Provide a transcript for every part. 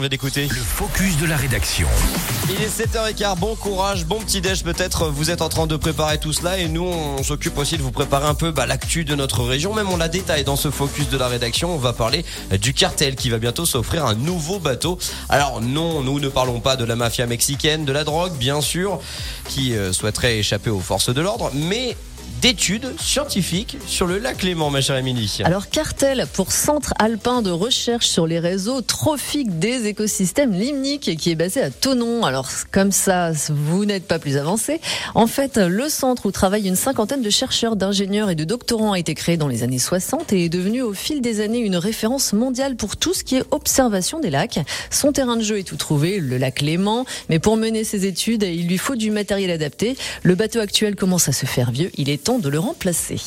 On va d'écouter. Le focus de la rédaction. Il est 7h15, bon courage, bon petit déj peut-être, vous êtes en train de préparer tout cela et nous on s'occupe aussi de vous préparer un peu bah, l'actu de notre région, même on la détaille dans ce focus de la rédaction, on va parler du cartel qui va bientôt s'offrir un nouveau bateau. Alors non, nous ne parlons pas de la mafia mexicaine, de la drogue bien sûr, qui euh, souhaiterait échapper aux forces de l'ordre, mais d'études scientifiques sur le lac Léman, ma chère Émilie. Alors, cartel pour Centre alpin de recherche sur les réseaux trophiques des écosystèmes limniques qui est basé à Tonon. Alors, comme ça, vous n'êtes pas plus avancé. En fait, le centre où travaillent une cinquantaine de chercheurs, d'ingénieurs et de doctorants a été créé dans les années 60 et est devenu au fil des années une référence mondiale pour tout ce qui est observation des lacs. Son terrain de jeu est tout trouvé, le lac Léman. Mais pour mener ses études, il lui faut du matériel adapté. Le bateau actuel commence à se faire vieux. Il est de le remplacer.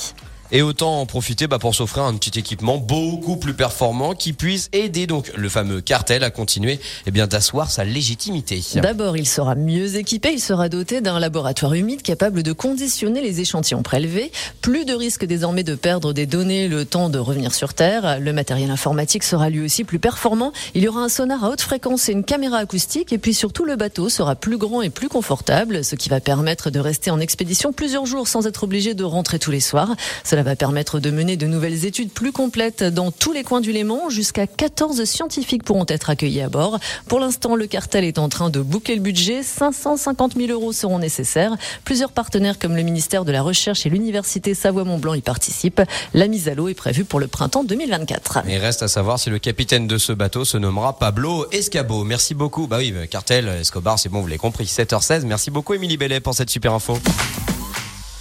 Et autant en profiter bah, pour s'offrir un petit équipement beaucoup plus performant qui puisse aider donc le fameux cartel à continuer eh bien d'asseoir sa légitimité. D'abord, il sera mieux équipé, il sera doté d'un laboratoire humide capable de conditionner les échantillons prélevés. Plus de risque désormais de perdre des données le temps de revenir sur Terre. Le matériel informatique sera lui aussi plus performant. Il y aura un sonar à haute fréquence et une caméra acoustique et puis surtout le bateau sera plus grand et plus confortable, ce qui va permettre de rester en expédition plusieurs jours sans être obligé de rentrer tous les soirs. Va permettre de mener de nouvelles études plus complètes dans tous les coins du Léman. Jusqu'à 14 scientifiques pourront être accueillis à bord. Pour l'instant, le cartel est en train de bouquer le budget. 550 000 euros seront nécessaires. Plusieurs partenaires comme le ministère de la Recherche et l'Université Savoie-Mont-Blanc y participent. La mise à l'eau est prévue pour le printemps 2024. Il reste à savoir si le capitaine de ce bateau se nommera Pablo Escabo. Merci beaucoup. Bah oui, cartel, Escobar, c'est bon, vous l'avez compris. 7h16. Merci beaucoup, Émilie Bellet, pour cette super info.